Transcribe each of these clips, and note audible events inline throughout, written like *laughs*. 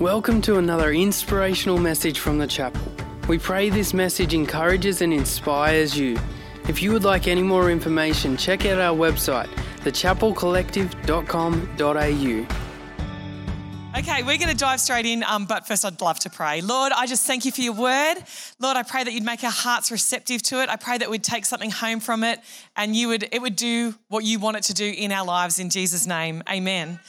Welcome to another inspirational message from the chapel. We pray this message encourages and inspires you. If you would like any more information, check out our website, thechapelcollective.com.au. Okay, we're going to dive straight in, um, but first I'd love to pray. Lord, I just thank you for your word. Lord, I pray that you'd make our hearts receptive to it. I pray that we'd take something home from it and you would it would do what you want it to do in our lives in Jesus' name. Amen.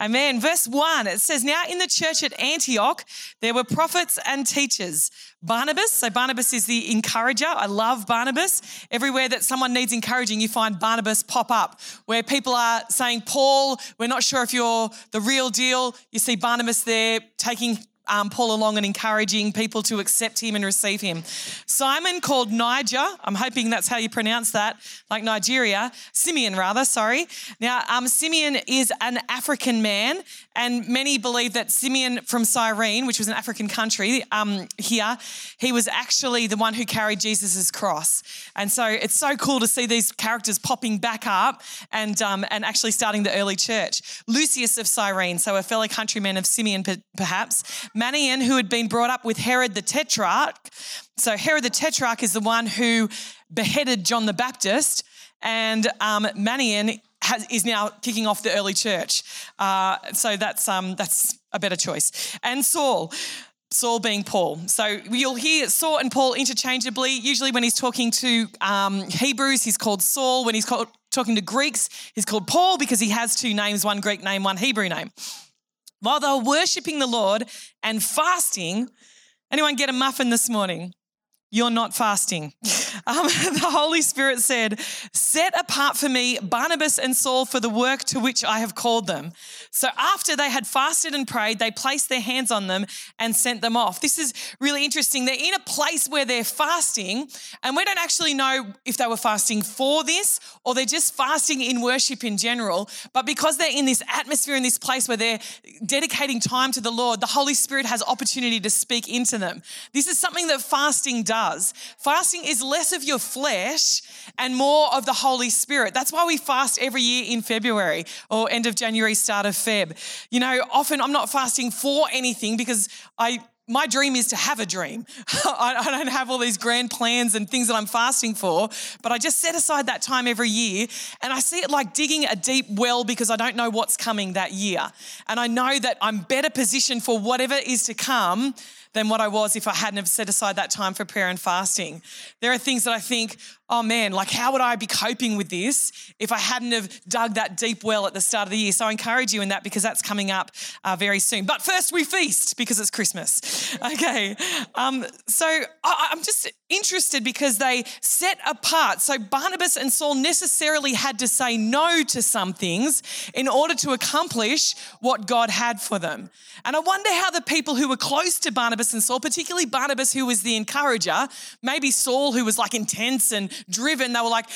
Amen. Verse 1, it says, Now in the church at Antioch, there were prophets and teachers. Barnabas, so Barnabas is the encourager. I love Barnabas. Everywhere that someone needs encouraging, you find Barnabas pop up. Where people are saying, Paul, we're not sure if you're the real deal. You see Barnabas there taking um, Paul along and encouraging people to accept him and receive him. Simon called Niger, I'm hoping that's how you pronounce that, like Nigeria, Simeon rather, sorry. Now, um, Simeon is an African man, and many believe that Simeon from Cyrene, which was an African country um, here, he was actually the one who carried Jesus' cross. And so it's so cool to see these characters popping back up and, um, and actually starting the early church. Lucius of Cyrene, so a fellow countryman of Simeon perhaps, Manaen, who had been brought up with Herod the Tetrarch. So, Herod the Tetrarch is the one who beheaded John the Baptist, and um, Manaen has, is now kicking off the early church. Uh, so, that's, um, that's a better choice. And Saul. Saul being Paul. So you'll hear Saul and Paul interchangeably. Usually, when he's talking to um, Hebrews, he's called Saul. When he's called, talking to Greeks, he's called Paul because he has two names one Greek name, one Hebrew name. While they were worshiping the Lord and fasting, anyone get a muffin this morning? You're not fasting. *laughs* Um, *laughs* the Holy Spirit said, Set apart for me Barnabas and Saul for the work to which I have called them. So after they had fasted and prayed, they placed their hands on them and sent them off. This is really interesting. They're in a place where they're fasting, and we don't actually know if they were fasting for this or they're just fasting in worship in general. But because they're in this atmosphere, in this place where they're dedicating time to the Lord, the Holy Spirit has opportunity to speak into them. This is something that fasting does. Fasting is less of your flesh and more of the Holy Spirit. That's why we fast every year in February or end of January, start of Feb. You know, often I'm not fasting for anything because I my dream is to have a dream. *laughs* I don't have all these grand plans and things that I'm fasting for, but I just set aside that time every year and I see it like digging a deep well because I don't know what's coming that year. And I know that I'm better positioned for whatever is to come than what I was if I hadn't have set aside that time for prayer and fasting. There are things that I think, oh man, like how would I be coping with this if I hadn't have dug that deep well at the start of the year? So I encourage you in that because that's coming up uh, very soon. But first we feast because it's Christmas. *laughs* Okay. Um, so I, I'm just interested because they set apart. So Barnabas and Saul necessarily had to say no to some things in order to accomplish what God had for them. And I wonder how the people who were close to Barnabas and Saul, particularly Barnabas, who was the encourager, maybe Saul, who was like intense and driven, they were like,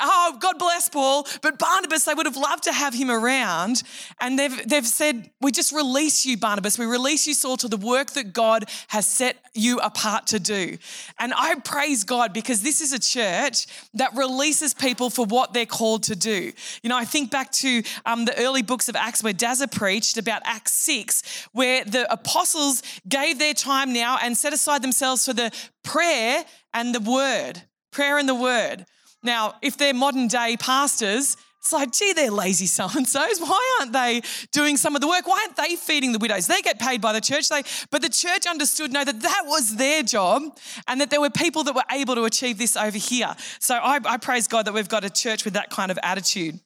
oh, God bless Paul. But Barnabas, they would have loved to have him around. And they've, they've said, we just release you, Barnabas. We release you, Saul, to the work that God has set you apart to do. And I praise God because this is a church that releases people for what they're called to do. You know, I think back to um, the early books of Acts where Dazza preached about Acts 6, where the apostles gave their time now and set aside themselves for the prayer and the word. Prayer and the word. Now, if they're modern day pastors, it's like, gee, they're lazy *laughs* so and so's. Why aren't they doing some of the work? Why aren't they feeding the widows? They get paid by the church. They, but the church understood, no, that that was their job and that there were people that were able to achieve this over here. So I, I praise God that we've got a church with that kind of attitude.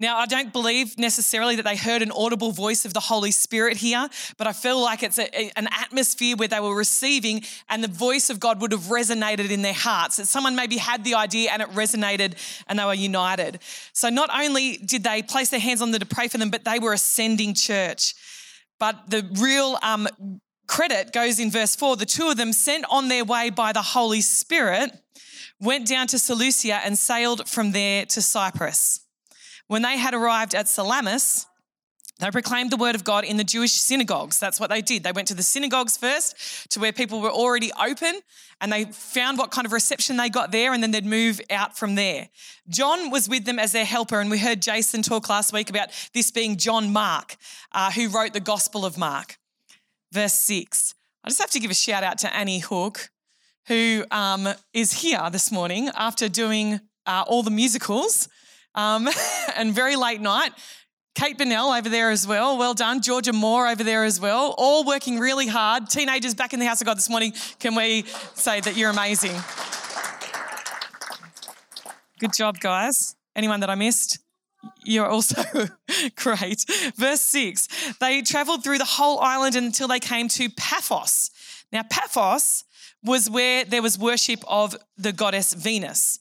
Now, I don't believe necessarily that they heard an audible voice of the Holy Spirit here, but I feel like it's a, an atmosphere where they were receiving and the voice of God would have resonated in their hearts. That someone maybe had the idea and it resonated and they were united. So not only did they place their hands on them to pray for them, but they were ascending church. But the real um, credit goes in verse 4 the two of them, sent on their way by the Holy Spirit, went down to Seleucia and sailed from there to Cyprus. When they had arrived at Salamis, They proclaimed the word of God in the Jewish synagogues. That's what they did. They went to the synagogues first, to where people were already open, and they found what kind of reception they got there, and then they'd move out from there. John was with them as their helper, and we heard Jason talk last week about this being John Mark, uh, who wrote the Gospel of Mark. Verse 6. I just have to give a shout out to Annie Hook, who um, is here this morning after doing uh, all the musicals um, *laughs* and very late night. Kate Bonnell over there as well. Well done. Georgia Moore over there as well. All working really hard. Teenagers back in the house of God this morning. Can we say that you're amazing? Good job, guys. Anyone that I missed? You're also *laughs* great. Verse 6 They traveled through the whole island until they came to Paphos. Now, Paphos was where there was worship of the goddess Venus.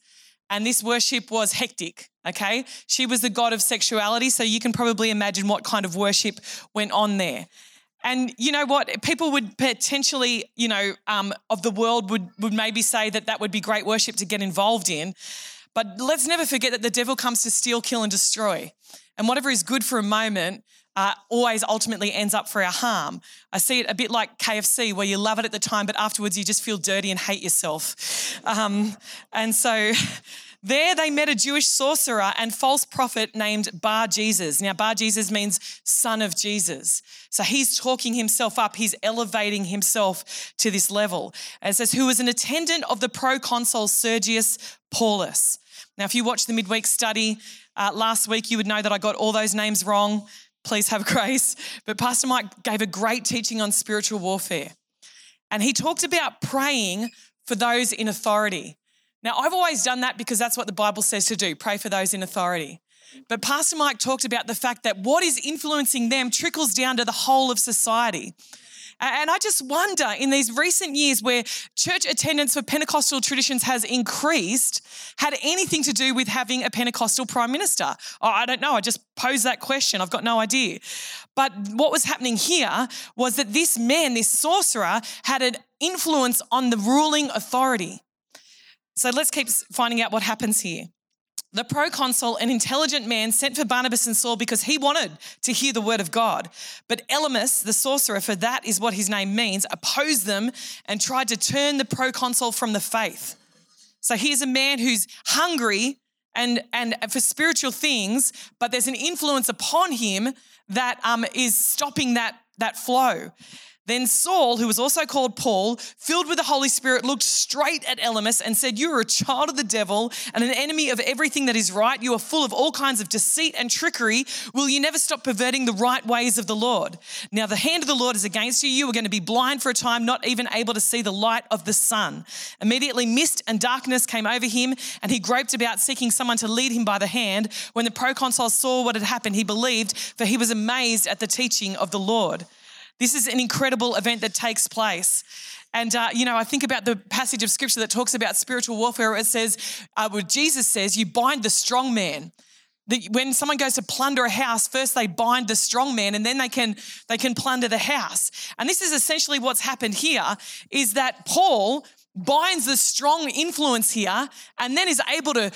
And this worship was hectic, okay? She was the god of sexuality, so you can probably imagine what kind of worship went on there. And you know what? People would potentially, you know, um, of the world would, would maybe say that that would be great worship to get involved in. But let's never forget that the devil comes to steal, kill, and destroy. And whatever is good for a moment uh, always ultimately ends up for our harm. I see it a bit like KFC, where you love it at the time, but afterwards you just feel dirty and hate yourself. Um, and so *laughs* there they met a Jewish sorcerer and false prophet named Bar Jesus. Now, Bar Jesus means son of Jesus. So he's talking himself up, he's elevating himself to this level. And says, who was an attendant of the proconsul Sergius Paulus. Now, if you watched the midweek study uh, last week, you would know that I got all those names wrong please have *laughs* grace. But Pastor Mike gave a great teaching on spiritual warfare. And he talked about praying for those in authority. Now, I've always done that because that's what the Bible says to do pray for those in authority. But Pastor Mike talked about the fact that what is influencing them trickles down to the whole of society. And I just wonder in these recent years where church attendance for Pentecostal traditions has increased, had anything to do with having a Pentecostal prime minister? Oh, I don't know. I just posed that question. I've got no idea. But what was happening here was that this man, this sorcerer, had an influence on the ruling authority. So let's keep finding out what happens here. The proconsul, an intelligent man, sent for Barnabas and Saul because he wanted to hear the word of God. But Elymas, the sorcerer, for that is what his name means, opposed them and tried to turn the proconsul from the faith. So here's a man who's hungry and, and for spiritual things, but there's an influence upon him that um, is stopping that, that flow. Then Saul, who was also called Paul, filled with the Holy Spirit, looked straight at Elymas and said, You are a child of the devil and an enemy of everything that is right. You are full of all kinds of deceit and trickery. Will you never stop perverting the right ways of the Lord? Now, the hand of the Lord is against you. You are going to be blind for a time, not even able to see the light of the sun. Immediately, mist and darkness came over him, and he groped about, seeking someone to lead him by the hand. When the proconsul saw what had happened, he believed, for he was amazed at the teaching of the Lord. This is an incredible event that takes place. And, uh, you know, I think about the passage of scripture that talks about spiritual warfare. It says, uh, Jesus says, you bind the strong man. That when someone goes to plunder a house, first they bind the strong man and then they can, they can plunder the house. And this is essentially what's happened here is that Paul binds the strong influence here and then is able to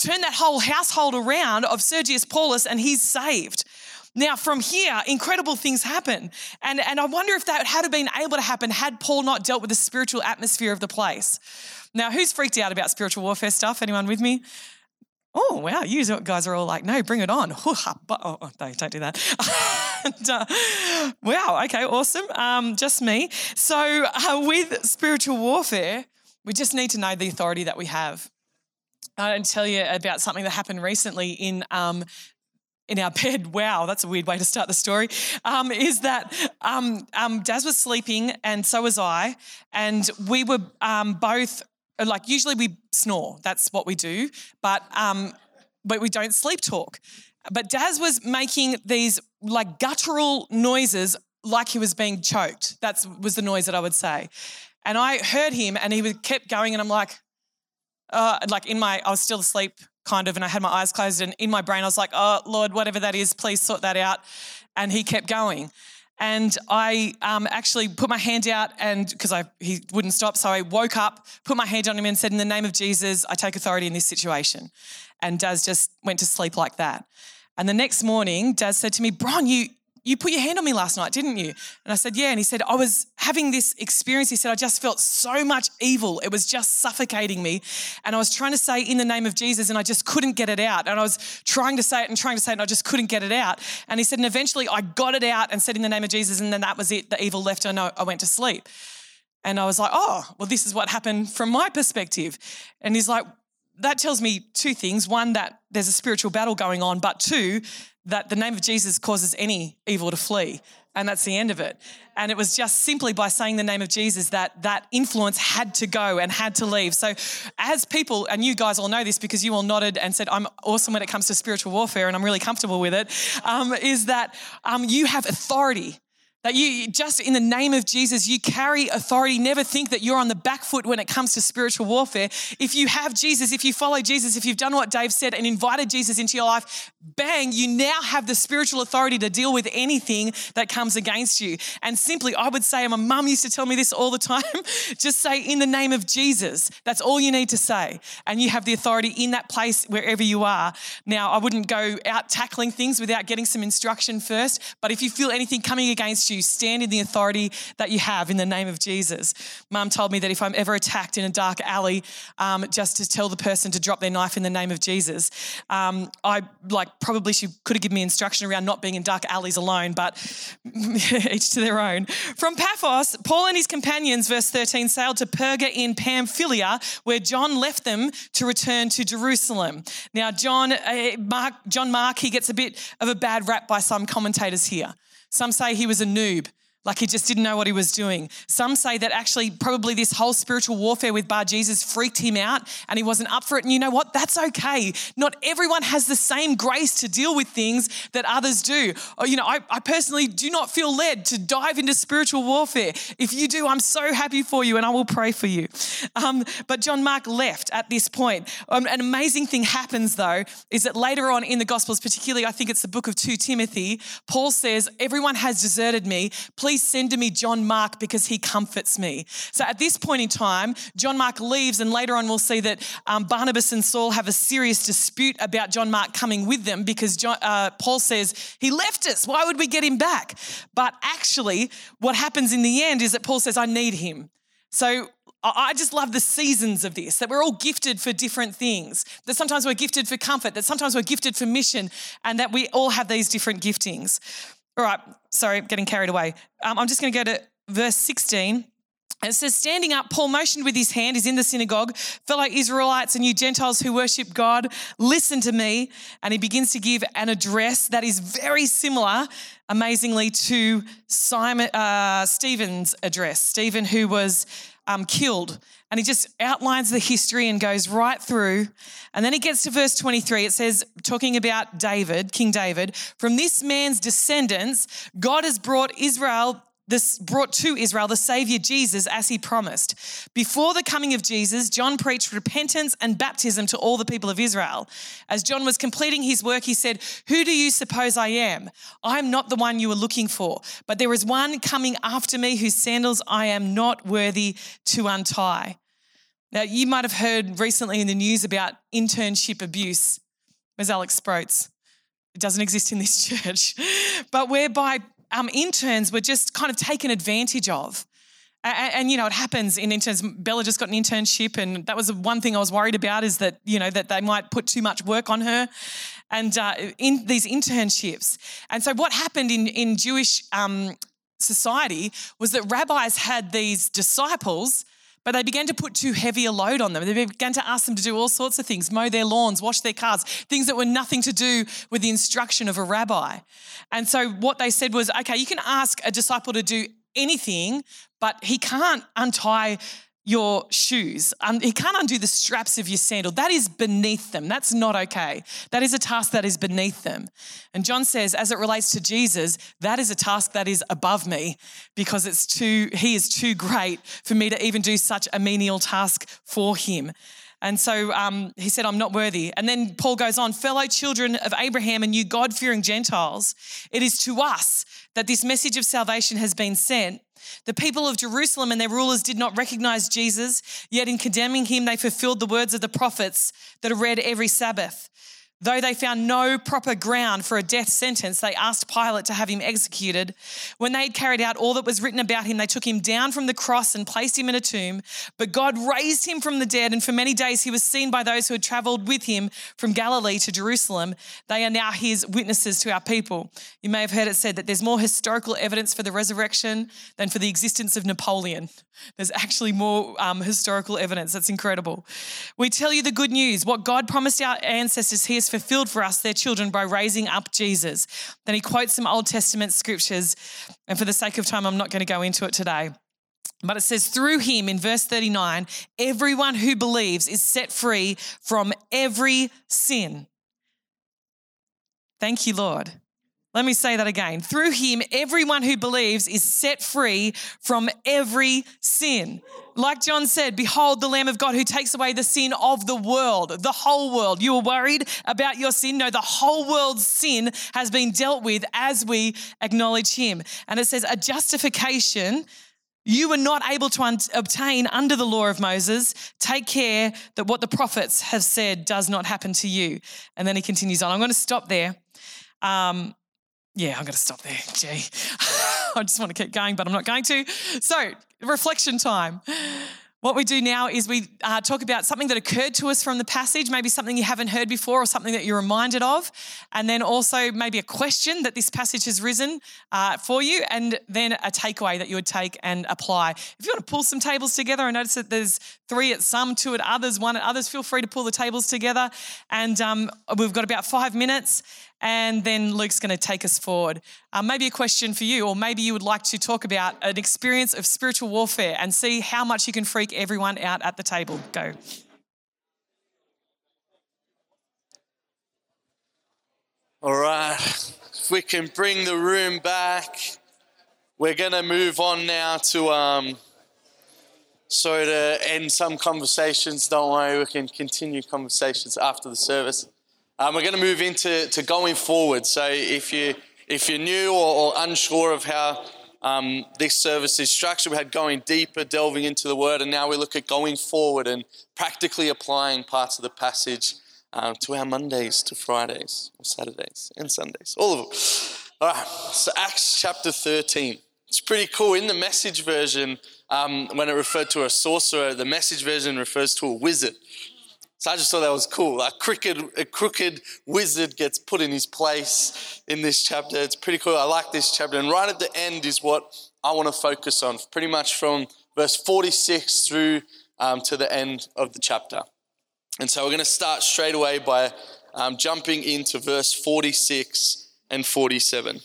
turn that whole household around of Sergius Paulus and he's saved. Now, from here, incredible things happen. And, and I wonder if that had been able to happen had Paul not dealt with the spiritual atmosphere of the place. Now, who's freaked out about spiritual warfare stuff? Anyone with me? Oh, wow, you guys are all like, no, bring it on. *laughs* Oh, oh no, don't do that. *laughs* and, uh, wow, okay, awesome. Um, just me. So, uh, with spiritual warfare, we just need to know the authority that we have. I to tell you about something that happened recently in um, in our *laughs* bed, wow, that's a weird way to start the story, um, is that um, um, Daz was sleeping and so was I. And we were um, both, like, usually we snore, that's what we do, but, um, but we don't sleep talk. But Daz was making these like guttural noises like he was being choked. That was the noise that I would say. And I heard him and he kept going, and I'm like, uh, like in my, I was still asleep kind of, and I had my eyes closed, and in my brain, I was like, oh, Lord, whatever that is, please sort that out. And he kept going. And I um, actually put my hand out, and because he wouldn't stop, so I woke up, put my hand on him, and said, "In the name of Jesus, I take authority in this situation." And Daz just went to sleep like that. And the next morning, Daz said to me, "Bron, you you put your hand on me last night, didn't you? And I said, Yeah. And he said, I was having this experience. He said, I just felt so much evil. It was just suffocating me. And I was trying to say in the name of Jesus and I just couldn't get it out. And I was trying to say it and trying to say it and I just couldn't get it out. And he said, And eventually I got it out and said in the name of Jesus. And then that was it. The evil left and I went to sleep. And I was like, Oh, well, this is what happened from my perspective. And he's like, that tells me two things. One, that there's a spiritual battle going on, but two, that the name of Jesus causes any evil to flee. And that's the end of it. And it was just simply by saying the name of Jesus that that influence had to go and had to leave. So, as people, and you guys all know this because you all nodded and said, I'm awesome when it comes to spiritual warfare and I'm really comfortable with it, um, is that um, you have authority that you just in the name of Jesus, you carry authority. Never think that you're on the back foot when it comes to spiritual warfare. If you have Jesus, if you follow Jesus, if you've done what Dave said and invited Jesus into your life, bang, you now have the spiritual authority to deal with anything that comes against you. And simply, I would say, my mum used to tell me this all the *laughs* time just say, in the name of Jesus. That's all you need to say. And you have the authority in that place wherever you are. Now, I wouldn't go out tackling things without getting some instruction first, but if you feel anything coming against you, stand in the authority that you have in the name of Jesus. Mum told me that if I'm ever attacked in a dark alley, um, just to tell the person to drop their knife in the name of Jesus. Um, I like probably she could have given me instruction around not being in dark alleys alone, but *laughs* each to their own. From Paphos, Paul and his companions, verse 13, sailed to Perga in Pamphylia, where John left them to return to Jerusalem. Now, John, uh, Mark, John Mark, he gets a bit of a bad rap by some commentators here. Some say he was a noob like he just didn't know what he was doing. Some say that actually, probably this whole spiritual warfare with Bar Jesus freaked him out and he wasn't up for it. And you know what? That's okay. Not everyone has the same grace to deal with things that others do. Or, you know, I, I personally do not feel led to dive into spiritual warfare. If you do, I'm so happy for you and I will pray for you. Um, but John Mark left at this point. Um, an amazing thing happens though, is that later on in the Gospels, particularly I think it's the book of 2 Timothy, Paul says, Everyone has deserted me. Please please send to me John Mark because he comforts me. So at this point in time, John Mark leaves, and later on we'll see that um, Barnabas and Saul have a serious dispute about John Mark coming with them because John, uh, Paul says, He left us. Why would we get him back? But actually, what happens in the end is that Paul says, I need him. So I just love the seasons of this, that we're all gifted for different things, that sometimes we're gifted for comfort, that sometimes we're gifted for mission, and that we all have these different giftings. All right, sorry, getting carried away. Um, I'm just going to go to verse 16. It says, Standing up, Paul motioned with his hand, he's in the synagogue, fellow Israelites and you Gentiles who worship God, listen to me. And he begins to give an address that is very similar, amazingly, to Simon uh, Stephen's address. Stephen, who was um, killed. And he just outlines the history and goes right through. And then he gets to verse 23. It says, talking about David, King David, from this man's descendants, God has brought Israel this brought to Israel the Savior Jesus as he promised. Before the coming of Jesus, John preached repentance and baptism to all the people of Israel. As John was completing his work, he said, Who do you suppose I am? I am not the one you are looking for, but there is one coming after me whose sandals I am not worthy to untie. Now, you might have heard recently in the news about internship abuse. Where's Alex Sproats? It doesn't exist in this *laughs* church, but whereby um, interns were just kind of taken advantage of. And, and, you know, it happens in interns. Bella just got an internship, and that was one thing I was worried about is that, you know, that they might put too much work on her and uh, in these internships. And so what happened in, in Jewish um, society was that rabbis had these disciples but they began to put too heavy a load on them. They began to ask them to do all sorts of things mow their lawns, wash their cars, things that were nothing to do with the instruction of a rabbi. And so what they said was okay, you can ask a disciple to do anything, but he can't untie your shoes. Um, he can't undo the straps of your sandal. That is beneath them. That's not okay. That is a task that is beneath them. And John says, as it relates to Jesus, that is a task that is above me because it's too, he is too great for me to even do such a menial task for him. And so um, he said, I'm not worthy. And then Paul goes on, fellow children of Abraham and you God fearing Gentiles, it is to us that this message of salvation has been sent. The people of Jerusalem and their rulers did not recognize Jesus, yet in condemning him, they fulfilled the words of the prophets that are read every Sabbath. Though they found no proper ground for a death sentence, they asked Pilate to have him executed. When they had carried out all that was written about him, they took him down from the cross and placed him in a tomb. But God raised him from the dead, and for many days he was seen by those who had traveled with him from Galilee to Jerusalem. They are now his witnesses to our people. You may have heard it said that there's more historical evidence for the resurrection than for the existence of Napoleon. There's actually more um, historical evidence. That's incredible. We tell you the good news. What God promised our ancestors, He has fulfilled for us, their children, by raising up Jesus. Then He quotes some Old Testament scriptures. And for the sake of time, I'm not going to go into it today. But it says, through him in verse 39, everyone who believes is set free from every sin. Thank you, Lord. Let me say that again. Through him, everyone who believes is set free from every sin. Like John said, behold the Lamb of God who takes away the sin of the world, the whole world. You were worried about your sin? No, the whole world's sin has been dealt with as we acknowledge him. And it says, a justification you were not able to un- obtain under the law of Moses. Take care that what the prophets have said does not happen to you. And then he continues on. I'm going to stop there. Um, yeah, I'm going to stop there. Gee, *laughs* I just want to keep going, but I'm not going to. So, reflection time. What we do now is we uh, talk about something that occurred to us from the passage, maybe something you haven't heard before or something that you're reminded of, and then also maybe a question that this passage has risen uh, for you, and then a takeaway that you would take and apply. If you want to pull some tables together, I notice that there's three at some, two at others, one at others. Feel free to pull the tables together, and um, we've got about five minutes and then Luke's going to take us forward. Uh, maybe a question for you, or maybe you would like to talk about an experience of spiritual warfare and see how much you can freak everyone out at the table. Go. All right, if we can bring the room back, we're going to move on now to. Um, sorry to end some conversations. Don't worry, we can continue conversations after the service. Um, we're going to move into to going forward. So if you if you're new or, or unsure of how um, this service is structured, we had going deeper, delving into the Word, and now we look at going forward and practically applying parts of the passage um, to our Mondays, to Fridays, or Saturdays, and Sundays, all of them. All right. So Acts chapter 13. It's pretty cool. In the message version, um, when it referred to a sorcerer, the message version refers to a wizard. So I just thought that was cool. A crooked, a crooked wizard gets put in his place in this chapter. It's pretty cool. I like this chapter. And right at the end is what I want to focus on, pretty much from verse 46 through um, to the end of the chapter. And so we're going to start straight away by um, jumping into verse 46 and 47. It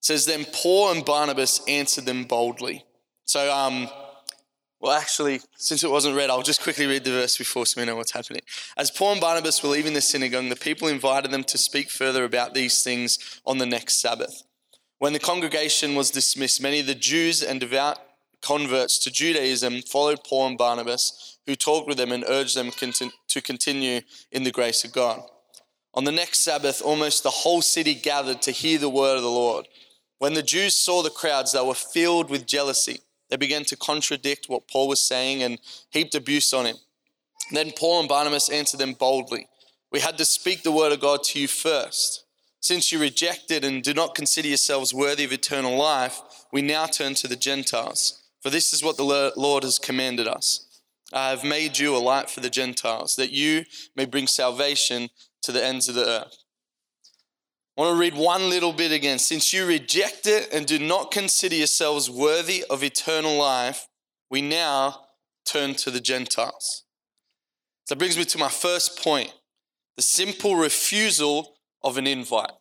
says, Then Paul and Barnabas answered them boldly. So, um, well, actually, since it wasn't read, I'll just quickly read the verse before so we know what's happening. As Paul and Barnabas were leaving the synagogue, the people invited them to speak further about these things on the next Sabbath. When the congregation was dismissed, many of the Jews and devout converts to Judaism followed Paul and Barnabas, who talked with them and urged them to continue in the grace of God. On the next Sabbath, almost the whole city gathered to hear the word of the Lord. When the Jews saw the crowds, they were filled with jealousy. They began to contradict what Paul was saying and heaped abuse on him. Then Paul and Barnabas answered them boldly We had to speak the word of God to you first. Since you rejected and do not consider yourselves worthy of eternal life, we now turn to the Gentiles. For this is what the Lord has commanded us I have made you a light for the Gentiles, that you may bring salvation to the ends of the earth. I want to read one little bit again. Since you reject it and do not consider yourselves worthy of eternal life, we now turn to the Gentiles. That brings me to my first point the simple refusal of an invite.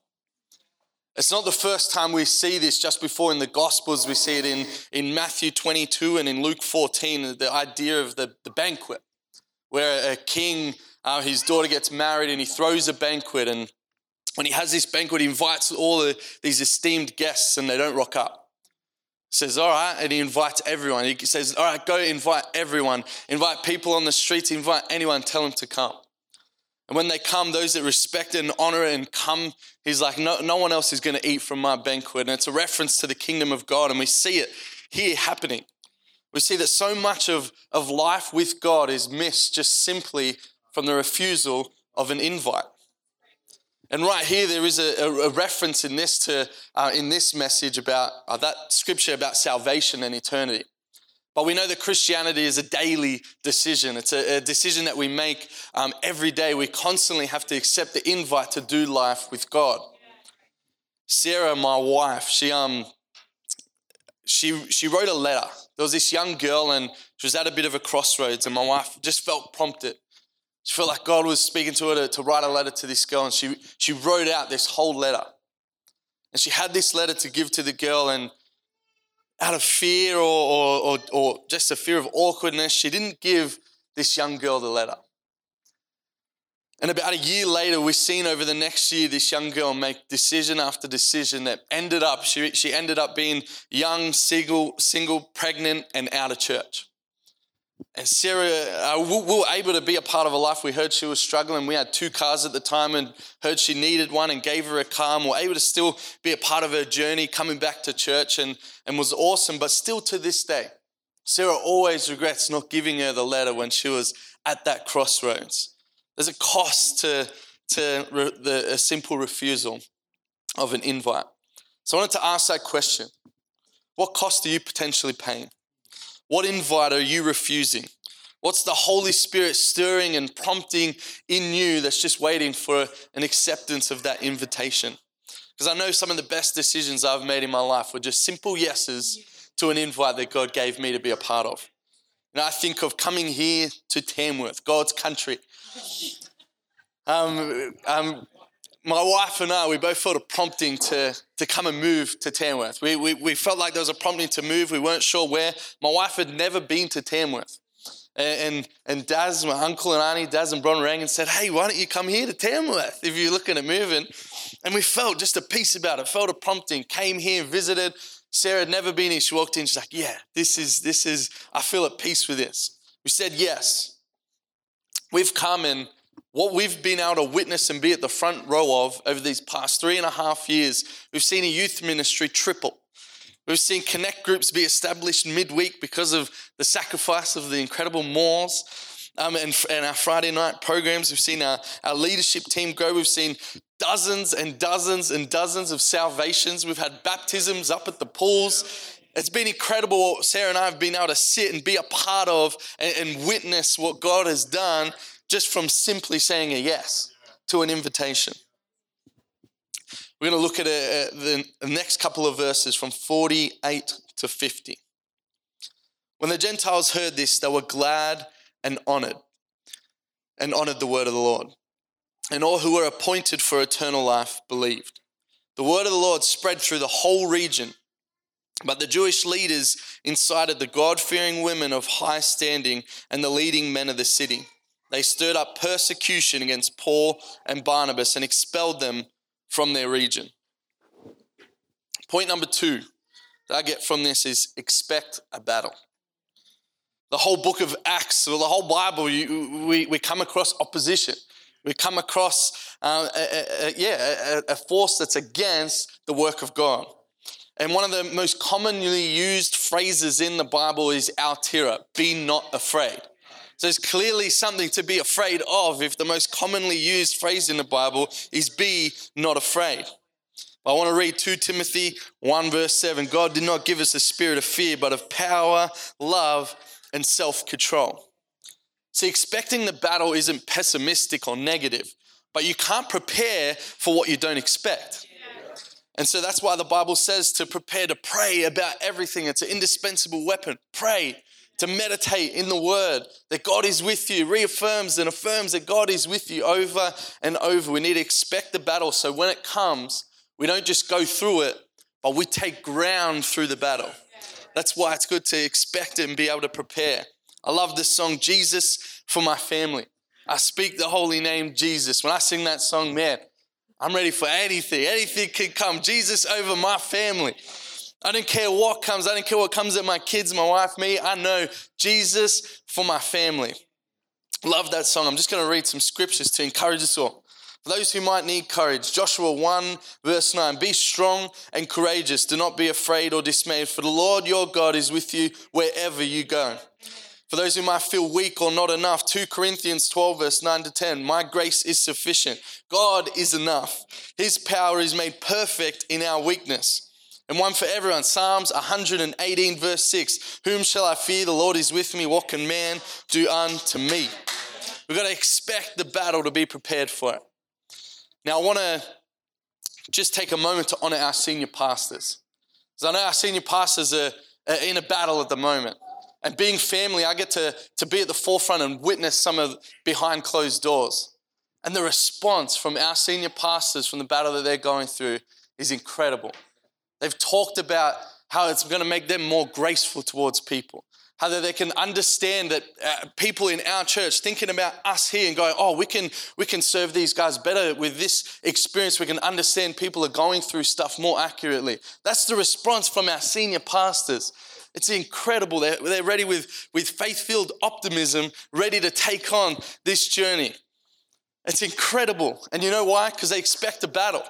It's not the first time we see this, just before in the Gospels, we see it in, in Matthew 22 and in Luke 14, the idea of the, the banquet, where a king, uh, his daughter gets married and he throws a banquet and when he has this banquet, he invites all the, these esteemed guests and they don't rock up. He says, All right, and he invites everyone. He says, All right, go invite everyone. Invite people on the streets, invite anyone, tell them to come. And when they come, those that respect and honor it and come, he's like, No, no one else is going to eat from my banquet. And it's a reference to the kingdom of God. And we see it here happening. We see that so much of, of life with God is missed just simply from the refusal of an invite. And right here, there is a, a, reference in this to uh, in this message about uh, that scripture about salvation and eternity. But we know that Christianity is a daily decision. It's a, a decision that we make um, every day. We constantly have to accept the invite to do life with God. Sarah, my wife, she um she she wrote a letter. There was this young girl, and she was at a bit of a crossroads, and my wife just felt prompted she felt like God was speaking to her to, to write a letter to this girl, and she, she wrote out this whole letter. And she had this letter to give to the girl, and out of fear or, or, or, or just a fear of awkwardness, she didn't give this young girl the letter. And about a year later, we've seen over the next year this young girl make decision after decision that ended up, she, she ended up being young, single, single, pregnant, and out of church. And Sarah, uh, we were able to be a part of her life. We heard she was struggling. We had two cars at the time and heard she needed one and gave her a car. And we were able to still be a part of her journey coming back to church and, and was awesome. But still to this day, Sarah always regrets not giving her the letter when she was at that crossroads. There's a cost to, to re, the, a simple refusal of an invite. So I wanted to ask that question What cost are you potentially paying? What invite are you refusing? What's the Holy Spirit stirring and prompting in you that's just waiting for an acceptance of that invitation? Because I know some of the best decisions I've made in my life were just simple yeses to an invite that God gave me to be a part of. And I think of coming here to Tamworth, God's country. Um, um, my wife and I, we both felt a prompting to, to come and move to Tamworth. We, we, we felt like there was a prompting to move. We weren't sure where. My wife had never been to Tamworth. And, and, and Daz, my uncle and auntie, Daz and Bron rang and said, hey, why don't you come here to Tamworth if you're looking at moving? And we felt just a peace about it, felt a prompting, came here, visited. Sarah had never been here. She walked in, she's like, yeah, this is, this is, I feel at peace with this. We said yes. We've come and what we've been able to witness and be at the front row of over these past three and a half years, we've seen a youth ministry triple. We've seen connect groups be established midweek because of the sacrifice of the incredible Moores. Um, and, and, our Friday night programs, we've seen our, our leadership team grow. We've seen dozens and dozens and dozens of salvations. We've had baptisms up at the pools. It's been incredible. Sarah and I have been able to sit and be a part of and, and witness what God has done just from simply saying a yes to an invitation. We're going to look at uh, uh, a, a, the next couple of verses from 48 to 50. When the Gentiles heard this, they were glad and honored, and honored the word of the Lord. And all who were appointed for eternal life believed. The word of the Lord spread through the whole region. But the Jewish leaders incited the God fearing women of high standing and the leading men of the city they stirred up persecution against Paul and Barnabas and expelled them from their region. Point number two that I get from this is expect a battle. The whole book of Acts, or the whole Bible, you, we, we come across opposition. We come across, uh, uh, uh, uh a, a, yeah, a, a force that's against the work of God. And one of the most commonly used phrases in the Bible is altera, be not afraid. So there's clearly something to be afraid of if the most commonly used phrase in the Bible is be not afraid. I want to read 2 Timothy 1 verse 7. God did not give us a spirit of fear, but of power, love, and self control. See, expecting the battle isn't pessimistic or negative, but you can't prepare for what you don't expect. And so that's why the Bible says to prepare to pray about everything. It's an indispensable weapon. Pray to meditate in the word that God is with you, reaffirms and affirms that God is with you over and over. We need to expect the battle so when it comes, we don't just go through it, but we take ground through the battle. That's why it's good to expect it and be able to prepare. I love this song, Jesus for my family. I speak the holy name Jesus. When I sing that song, man, I'm ready for anything. Anything could come. Jesus over my family. I don't care what comes. I don't care what comes at my kids, my wife, me. I know Jesus for my family. Love that song. I'm just going to read some scriptures to encourage us all. For those who might need courage, Joshua 1, verse 9 Be strong and courageous. Do not be afraid or dismayed, for the Lord your God is with you wherever you go. For those who might feel weak or not enough, 2 Corinthians 12, verse 9 to 10, my grace is sufficient. God is enough. His power is made perfect in our weakness. And one for everyone, Psalms 118, verse 6, whom shall I fear? The Lord is with me. What can man do unto me? We've got to expect the battle to be prepared for it. Now, I want to just take a moment to honor our senior pastors. Because I know our senior pastors are, are in a battle at the moment. And being family, I get to, to be at the forefront and witness some of behind closed doors. And the response from our senior pastors from the battle that they're going through is incredible. They've talked about how it's going to make them more graceful towards people. How they can understand that uh, people in our church thinking about us here and going, oh, we can we can serve these guys better with this experience. We can understand people are going through stuff more accurately. That's the response from our senior pastors. It's incredible. They're, they're ready with, with faith filled optimism, ready to take on this journey. It's incredible. And you know why? Because they expect a battle.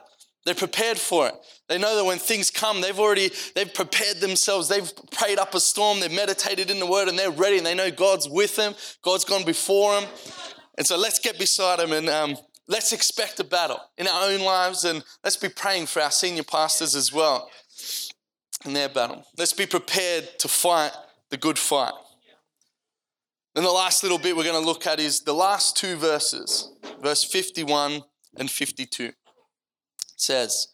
They're prepared for it. They know that when things come, they've already they've prepared themselves. They've prayed up a storm. They've meditated in the Word, and they're ready. And they know God's with them. God's gone before them. And so let's get beside them and um, let's expect a battle in our own lives, and let's be praying for our senior pastors as well in their battle. Let's be prepared to fight the good fight. Then the last little bit we're going to look at is the last two verses, verse 51 and 52. Says,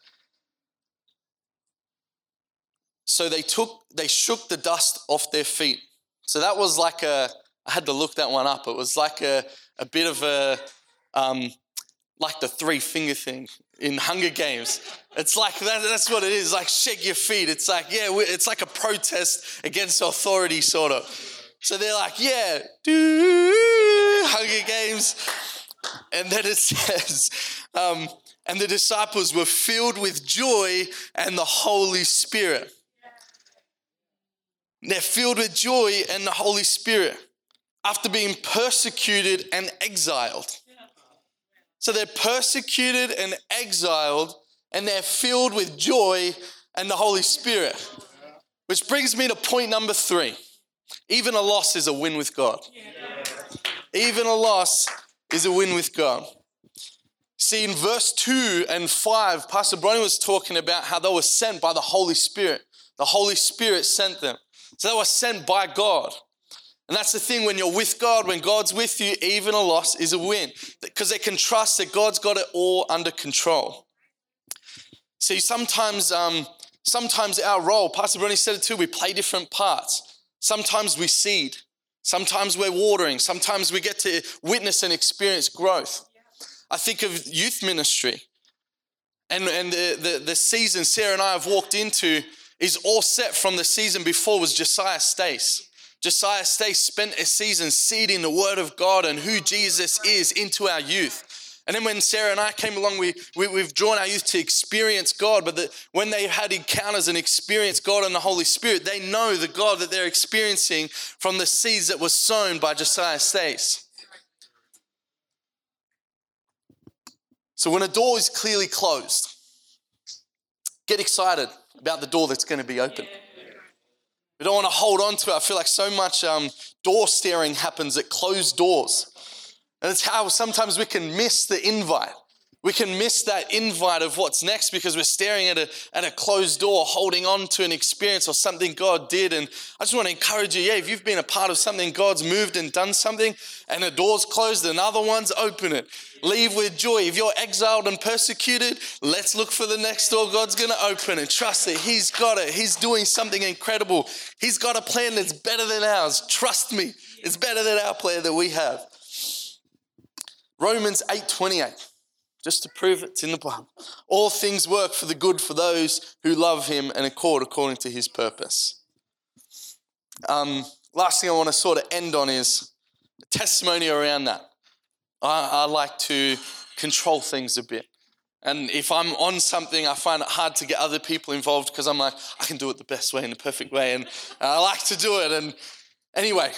So they took, they shook the dust off their feet. So that was like a, I had to look that one up. It was like a, a bit of a, um, like the three finger thing in Hunger Games. It's like that, that's what it is. Like shake your feet. It's like yeah, it's like a protest against authority, sort of. So they're like yeah, do Hunger Games, and then it *laughs* says, um, and the disciples were filled with joy and the Holy Spirit. They're filled with joy and the Holy Spirit after being persecuted and exiled. So they're persecuted and exiled, and they're filled with joy and the Holy Spirit. Which brings me to point number three. Even a loss is a win with God. Even a loss is a win with God. See, in verse 2 and 5, Pastor Bronny was talking about how they were sent by the Holy Spirit. The Holy Spirit sent them. So they were sent by God. And that's the thing when you're with God, when God's with you, even a loss is a win because they can trust that God's got it all under control. See, sometimes, um, sometimes our role, Pastor Bernie said it too, we play different parts. Sometimes we seed, sometimes we're watering, sometimes we get to witness and experience growth. I think of youth ministry and, and the, the, the season Sarah and I have walked into is all set from the season before was Josiah Stace. Josiah Stace spent a season seeding the word of God and who Jesus is into our youth. And then when Sarah and I came along, we, we, have drawn our youth to experience God. But the, when they've had encounters and experienced God and the Holy Spirit, they know the God that they're experiencing from the seeds that were sown by Josiah Stace. So when a door is clearly closed, get excited about the door that's going to be open. We don't want to hold on to it. I feel like so much um, door staring happens at closed doors. And it's how sometimes we can miss the invite. We can miss that invite of what's next because we're staring at a, at a closed door, holding on to an experience or something God did. And I just want to encourage you yeah, if you've been a part of something, God's moved and done something, and a door's closed, another one's open it. Leave with joy. If you're exiled and persecuted, let's look for the next door God's going to open and trust that He's got it. He's doing something incredible. He's got a plan that's better than ours. Trust me, it's better than our plan that we have. Romans 8 28 just to prove it's in the Bible. All things work for the good for those who love him and accord according to his purpose. Um, last thing I want to sort of end on is testimony around that. I, I like to control things a bit. And if I'm on something, I find it hard to get other people involved because I'm like, I can do it the best way, in the perfect way. And I like to do it. And anyway,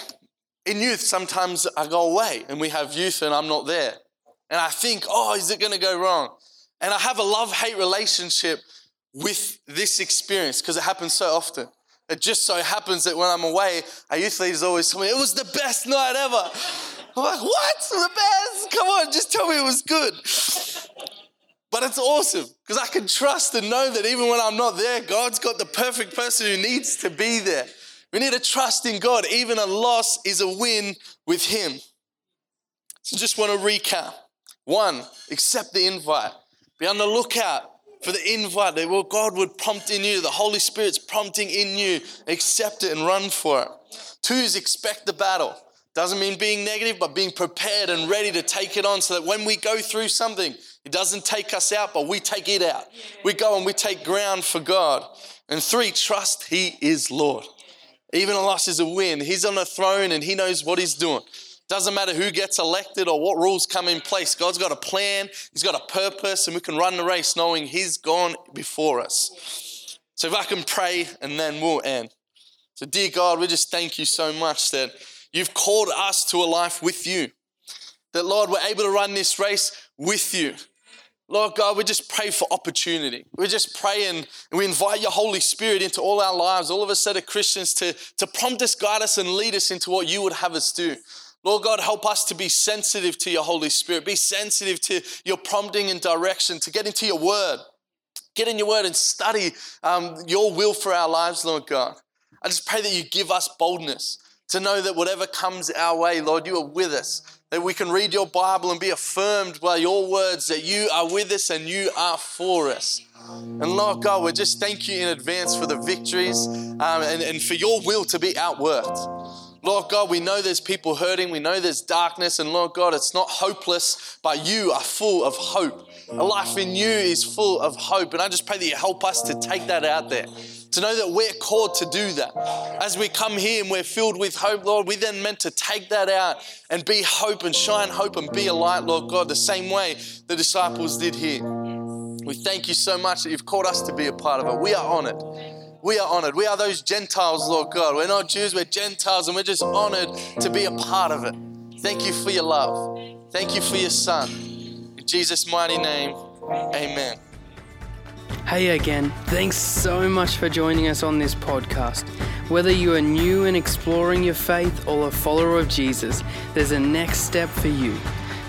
in youth, sometimes I go away and we have youth and I'm not there and I think, oh, is it going to go wrong? And I have a love hate relationship with this experience because it happens so often. It just so happens that when I'm away, our youth leaders always tell me, it was the best night ever. I'm like, what? The best? Come on, just tell me it was good. But it's awesome because I can trust and know that even when I'm not there, God's got the perfect person who needs to be there. We need to trust in God. Even a loss is a win with Him. So just want to recap. One, accept the invite. Be on the lookout for the invite that well, God would prompt in you, the Holy Spirit's prompting in you. Accept it and run for it. Two is expect the battle. Doesn't mean being negative, but being prepared and ready to take it on so that when we go through something, it doesn't take us out, but we take it out. We go and we take ground for God. And three, trust He is Lord. Even a loss is a win. He's on the throne and He knows what He's doing. Doesn't matter who gets elected or what rules come in place. God's got a plan, He's got a purpose, and we can run the race knowing He's gone before us. So if I can pray and then we'll end. So, dear God, we just thank you so much that you've called us to a life with you. That, Lord, we're able to run this race with you. Lord God, we just pray for opportunity. We just pray and, we invite your Holy Spirit into all our lives, all of us that are Christians, to, to prompt us, guide us, and lead us into what you would have us do. Lord God, help us to be sensitive to your Holy Spirit, be sensitive to your prompting and direction, to get into your word. Get in your word and study um, your will for our lives, Lord God. I just pray that you give us boldness to know that whatever comes our way, Lord, you are with us. That we can read your Bible and be affirmed by your words that you are with us and you are for us. And Lord God, we just thank you in advance for the victories um, and, and for your will to be outworked. Lord God, we know there's people hurting, we know there's darkness, and Lord God, it's not hopeless, but you are full of hope. A life in you is full of hope. And I just pray that you help us to take that out there, to know that we're called to do that. As we come here and we're filled with hope, Lord, we then meant to take that out and be hope and shine hope and be a light, Lord God, the same way the disciples did here. We thank you so much that you've called us to be a part of it. We are honored we are honored. We are those Gentiles, Lord God. We're not Jews, we're Gentiles, and we're just honored to be a part of it. Thank you for your love. Thank you for your Son. In Jesus' mighty name, amen. Hey again, thanks so much for joining us on this podcast. Whether you are new and exploring your faith or a follower of Jesus, there's a next step for you.